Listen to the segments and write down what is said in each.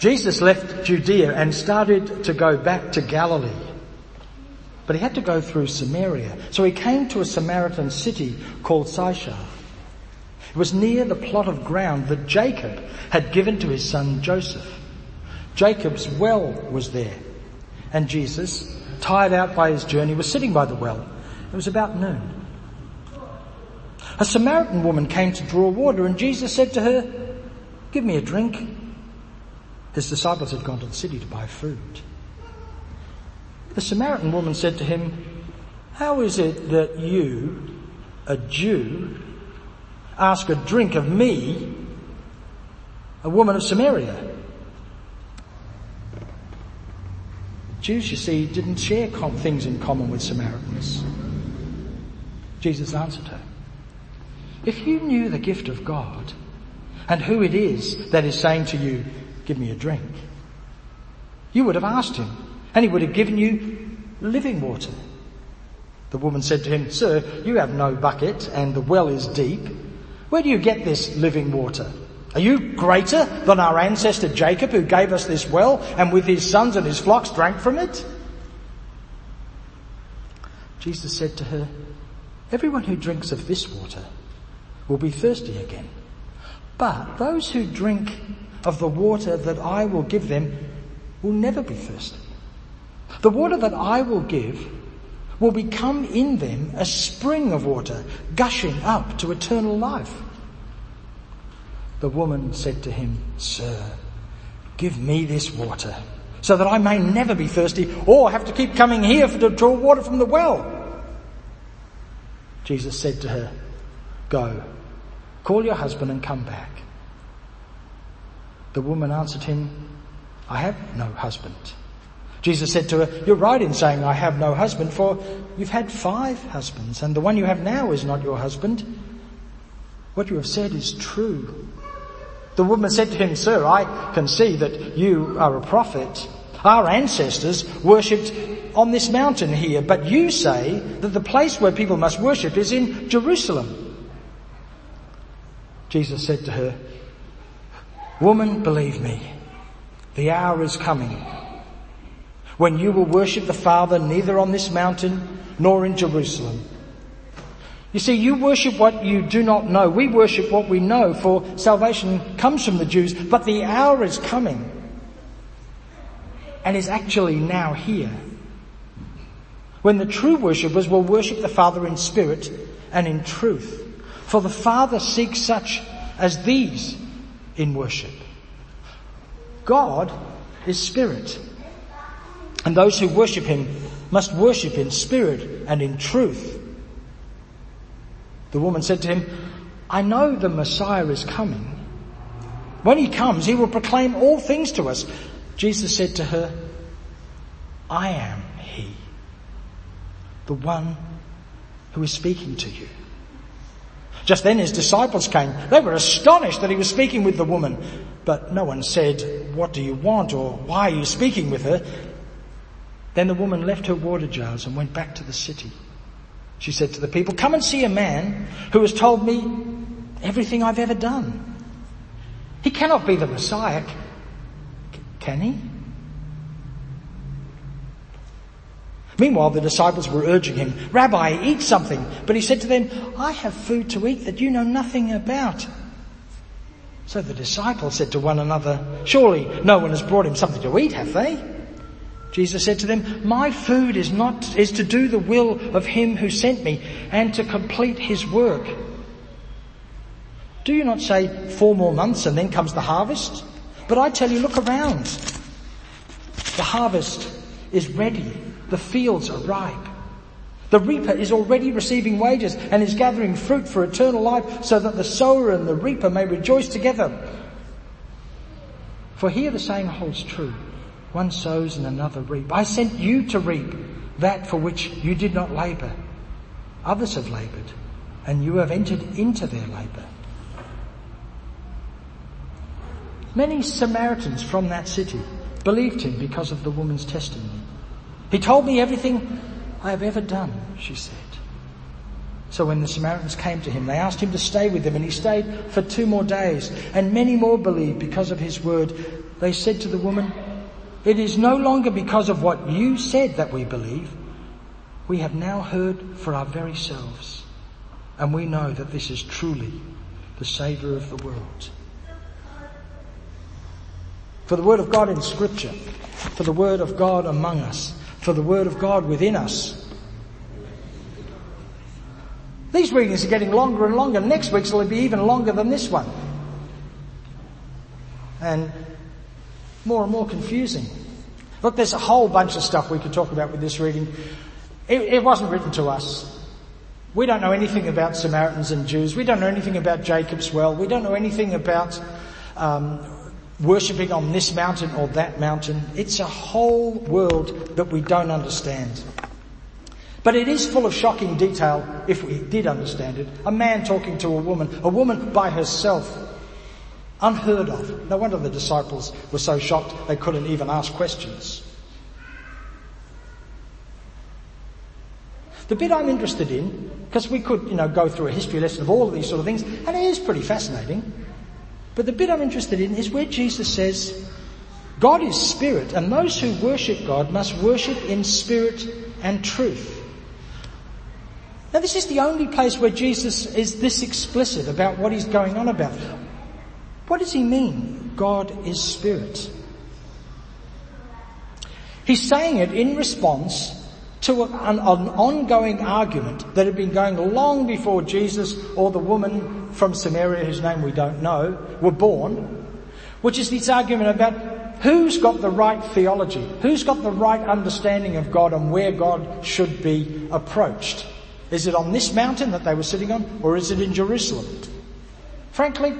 Jesus left Judea and started to go back to Galilee. But he had to go through Samaria. So he came to a Samaritan city called Sychar. It was near the plot of ground that Jacob had given to his son Joseph. Jacob's well was there. And Jesus, tired out by his journey, was sitting by the well. It was about noon. A Samaritan woman came to draw water and Jesus said to her, give me a drink. His disciples had gone to the city to buy food. The Samaritan woman said to him, how is it that you, a Jew, ask a drink of me, a woman of Samaria? Jews, you see, didn't share things in common with Samaritans. Jesus answered her, if you knew the gift of God and who it is that is saying to you, give me a drink, you would have asked him and he would have given you living water. The woman said to him, sir, you have no bucket and the well is deep. Where do you get this living water? Are you greater than our ancestor Jacob who gave us this well and with his sons and his flocks drank from it? Jesus said to her, everyone who drinks of this water will be thirsty again. But those who drink of the water that I will give them will never be thirsty. The water that I will give will become in them a spring of water gushing up to eternal life. The woman said to him, Sir, give me this water so that I may never be thirsty or have to keep coming here to draw water from the well. Jesus said to her, Go, call your husband and come back. The woman answered him, I have no husband. Jesus said to her, you're right in saying I have no husband for you've had five husbands and the one you have now is not your husband. What you have said is true. The woman said to him, Sir, I can see that you are a prophet. Our ancestors worshipped on this mountain here, but you say that the place where people must worship is in Jerusalem. Jesus said to her, Woman, believe me, the hour is coming when you will worship the Father neither on this mountain nor in Jerusalem. You see, you worship what you do not know. We worship what we know, for salvation comes from the Jews, but the hour is coming and is actually now here when the true worshippers will worship the Father in spirit and in truth. For the Father seeks such as these in worship. God is spirit. And those who worship him must worship in spirit and in truth. The woman said to him, I know the Messiah is coming. When he comes, he will proclaim all things to us. Jesus said to her, I am he, the one who is speaking to you. Just then his disciples came. They were astonished that he was speaking with the woman, but no one said, what do you want or why are you speaking with her? Then the woman left her water jars and went back to the city. She said to the people, come and see a man who has told me everything I've ever done. He cannot be the Messiah, can he? Meanwhile, the disciples were urging him, Rabbi, eat something. But he said to them, I have food to eat that you know nothing about. So the disciples said to one another, surely no one has brought him something to eat, have they? Jesus said to them, my food is not, is to do the will of him who sent me and to complete his work. Do you not say four more months and then comes the harvest? But I tell you, look around. The harvest is ready. The fields are ripe. The reaper is already receiving wages and is gathering fruit for eternal life so that the sower and the reaper may rejoice together. For here the saying holds true. One sows and another reap. I sent you to reap that for which you did not labour. Others have laboured and you have entered into their labour. Many Samaritans from that city believed him because of the woman's testimony. He told me everything I have ever done, she said. So when the Samaritans came to him, they asked him to stay with them and he stayed for two more days and many more believed because of his word they said to the woman, it is no longer because of what you said that we believe. We have now heard for our very selves. And we know that this is truly the Saviour of the world. For the Word of God in Scripture, for the Word of God among us, for the Word of God within us. These readings are getting longer and longer. Next week's will be even longer than this one. And more and more confusing. Look, there's a whole bunch of stuff we could talk about with this reading. It, it wasn't written to us. We don't know anything about Samaritans and Jews. We don't know anything about Jacob's well. We don't know anything about um, worshipping on this mountain or that mountain. It's a whole world that we don't understand. But it is full of shocking detail if we did understand it. A man talking to a woman, a woman by herself. Unheard of. No wonder the disciples were so shocked they couldn't even ask questions. The bit I'm interested in, because we could, you know, go through a history lesson of all of these sort of things, and it is pretty fascinating. But the bit I'm interested in is where Jesus says, God is spirit, and those who worship God must worship in spirit and truth. Now this is the only place where Jesus is this explicit about what he's going on about. What does he mean? God is spirit. He's saying it in response to an, an, ongoing argument that had been going long before Jesus or the woman from Samaria, whose name we don't know, were born, which is this argument about who's got the right theology, who's got the right understanding of God and where God should be approached. Is it on this mountain that they were sitting on, or is it in Jerusalem? Frankly,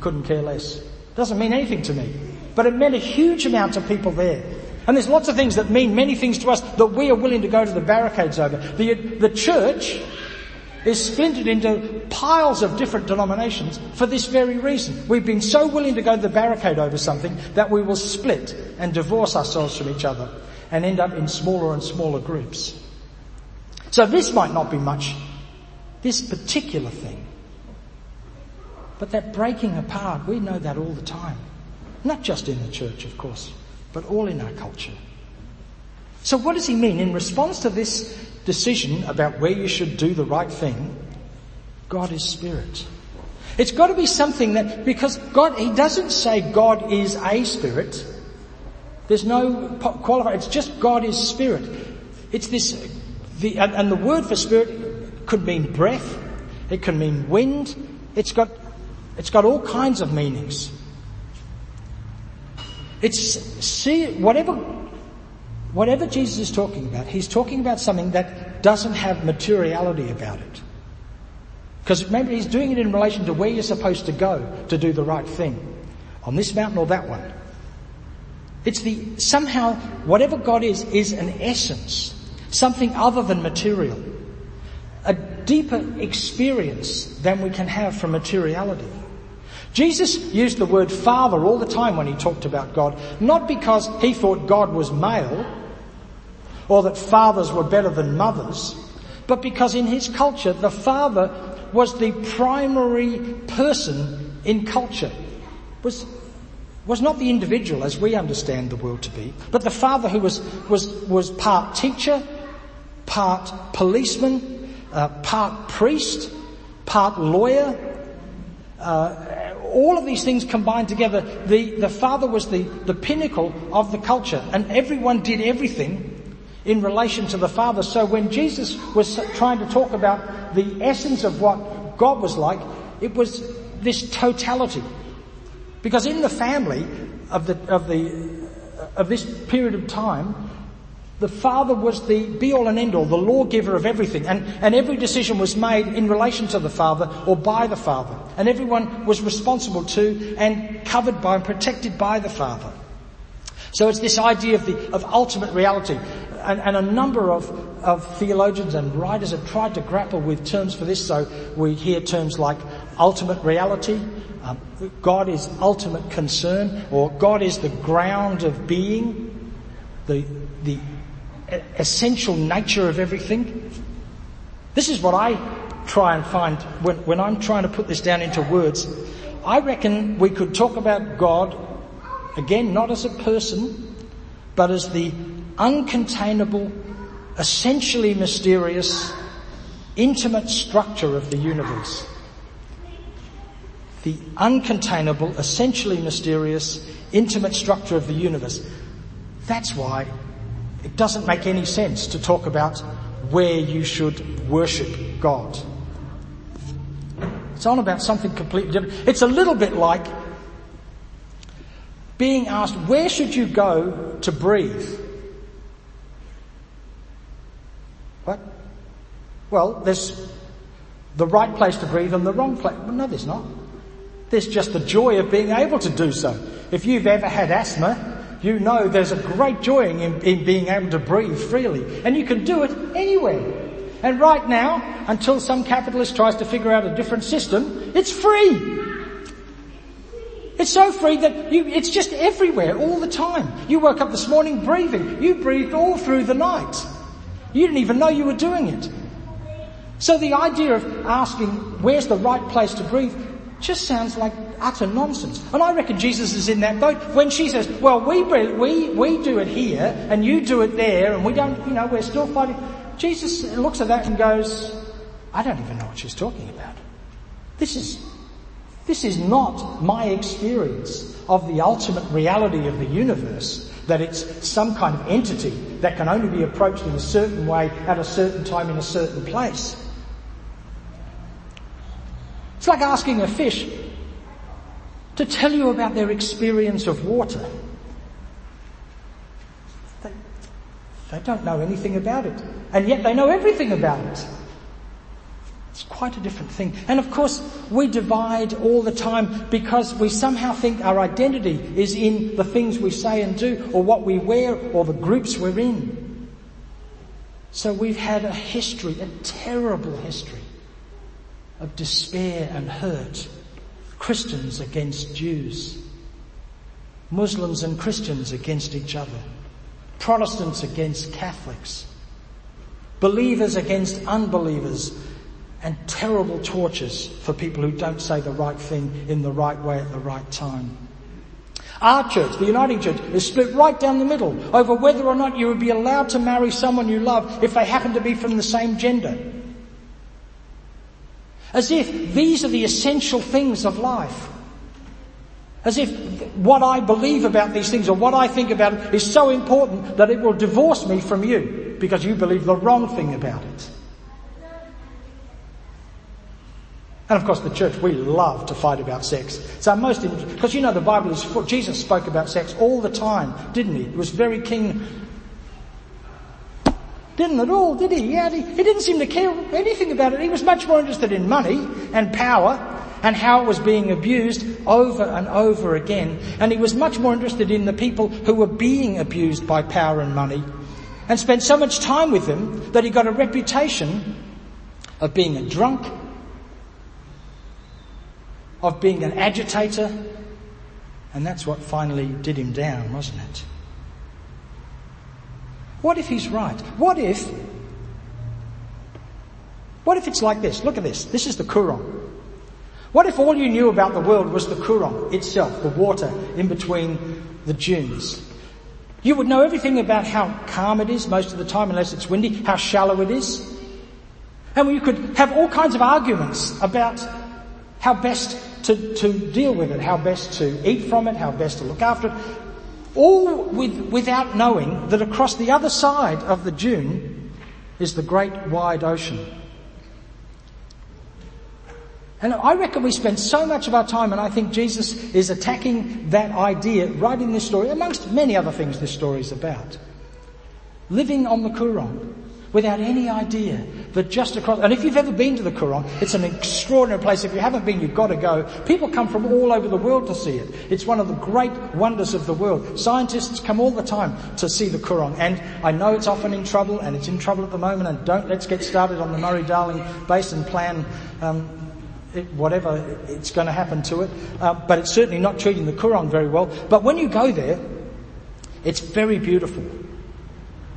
couldn't care less. Doesn't mean anything to me. But it meant a huge amount of people there. And there's lots of things that mean many things to us that we are willing to go to the barricades over. The, the church is splintered into piles of different denominations for this very reason. We've been so willing to go to the barricade over something that we will split and divorce ourselves from each other and end up in smaller and smaller groups. So this might not be much, this particular thing. But that breaking apart, we know that all the time. Not just in the church, of course, but all in our culture. So what does he mean? In response to this decision about where you should do the right thing, God is spirit. It's got to be something that, because God, he doesn't say God is a spirit. There's no qualifier. It's just God is spirit. It's this, the, and, the word for spirit could mean breath. It can mean wind. It's got it's got all kinds of meanings. It's see whatever whatever Jesus is talking about, he's talking about something that doesn't have materiality about it. Because remember, he's doing it in relation to where you're supposed to go to do the right thing. On this mountain or that one. It's the, somehow, whatever God is, is an essence. Something other than material. A deeper experience than we can have from materiality. Jesus used the word father all the time when he talked about God, not because he thought God was male, or that fathers were better than mothers, but because in his culture the father was the primary person in culture. Was, was not the individual as we understand the world to be, but the father who was, was, was part teacher, part policeman, uh, part priest, part lawyer, uh, all of these things combined together, the, the father was the, the pinnacle of the culture and everyone did everything in relation to the father. So when Jesus was trying to talk about the essence of what God was like, it was this totality. Because in the family of the, of the, of this period of time, the father was the be all and end all, the lawgiver of everything. And, and every decision was made in relation to the father or by the father. And everyone was responsible to and covered by and protected by the father. So it's this idea of the, of ultimate reality. And, and a number of, of theologians and writers have tried to grapple with terms for this. So we hear terms like ultimate reality, um, God is ultimate concern, or God is the ground of being, the, the essential nature of everything. This is what I try and find when, when I'm trying to put this down into words. I reckon we could talk about God Again, not as a person, but as the uncontainable, essentially mysterious, intimate structure of the universe. The uncontainable, essentially mysterious, intimate structure of the universe. That's why it doesn't make any sense to talk about where you should worship God. It's on about something completely different. It's a little bit like being asked, where should you go to breathe? What? Well, there's the right place to breathe and the wrong place. Well, no, there's not. There's just the joy of being able to do so. If you've ever had asthma, you know there's a great joy in, in being able to breathe freely. And you can do it anywhere. And right now, until some capitalist tries to figure out a different system, it's free. It's so free that you, it's just everywhere all the time. You woke up this morning breathing. You breathed all through the night. You didn't even know you were doing it. So the idea of asking where's the right place to breathe just sounds like utter nonsense. And I reckon Jesus is in that boat when she says, well, we, we, we do it here and you do it there and we don't, you know, we're still fighting. Jesus looks at that and goes, I don't even know what she's talking about. This is, this is not my experience of the ultimate reality of the universe, that it's some kind of entity that can only be approached in a certain way at a certain time in a certain place. It's like asking a fish to tell you about their experience of water. They, they don't know anything about it, and yet they know everything about it. It's quite a different thing. And of course, we divide all the time because we somehow think our identity is in the things we say and do, or what we wear, or the groups we're in. So we've had a history, a terrible history of despair and hurt. Christians against Jews. Muslims and Christians against each other. Protestants against Catholics. Believers against unbelievers. And terrible tortures for people who don't say the right thing in the right way at the right time. Our church, the Uniting Church, is split right down the middle over whether or not you would be allowed to marry someone you love if they happen to be from the same gender. As if these are the essential things of life. As if what I believe about these things or what I think about it is so important that it will divorce me from you because you believe the wrong thing about it. And of course the church, we love to fight about sex. It's our most, because you know the Bible is, Jesus spoke about sex all the time, didn't he? He was very keen didn't at all, did he? Yeah, he, he didn't seem to care anything about it. He was much more interested in money and power and how it was being abused over and over again. And he was much more interested in the people who were being abused by power and money and spent so much time with them that he got a reputation of being a drunk, of being an agitator, and that's what finally did him down, wasn't it? What if he's right? What if, what if it's like this? Look at this. This is the Coorong. What if all you knew about the world was the Coorong itself, the water in between the dunes? You would know everything about how calm it is most of the time unless it's windy, how shallow it is. And you could have all kinds of arguments about how best to, to deal with it, how best to eat from it, how best to look after it. All with, without knowing that across the other side of the dune is the great wide ocean. And I reckon we spend so much of our time, and I think Jesus is attacking that idea right in this story, amongst many other things this story is about. Living on the Coorong, without any idea that just across, and if you've ever been to the Coorong, it's an extraordinary place. If you haven't been, you've got to go. People come from all over the world to see it. It's one of the great wonders of the world. Scientists come all the time to see the Coorong, and I know it's often in trouble, and it's in trouble at the moment, and don't let's get started on the Murray-Darling Basin plan, um, it, whatever it's going to happen to it. Uh, but it's certainly not treating the Coorong very well. But when you go there, it's very beautiful.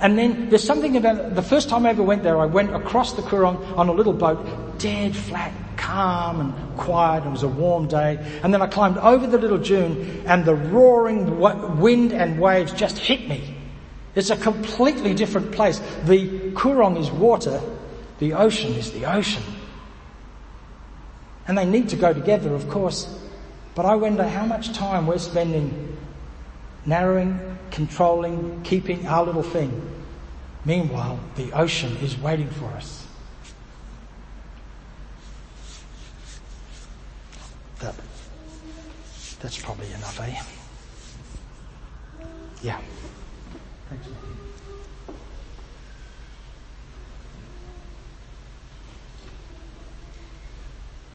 And then there's something about the first time I ever went there, I went across the Coorong on a little boat, dead flat, calm and quiet. It was a warm day. And then I climbed over the little dune and the roaring wind and waves just hit me. It's a completely different place. The Coorong is water. The ocean is the ocean. And they need to go together, of course. But I wonder how much time we're spending narrowing, controlling, keeping our little thing. Meanwhile, the ocean is waiting for us. That, that's probably enough, eh? Yeah.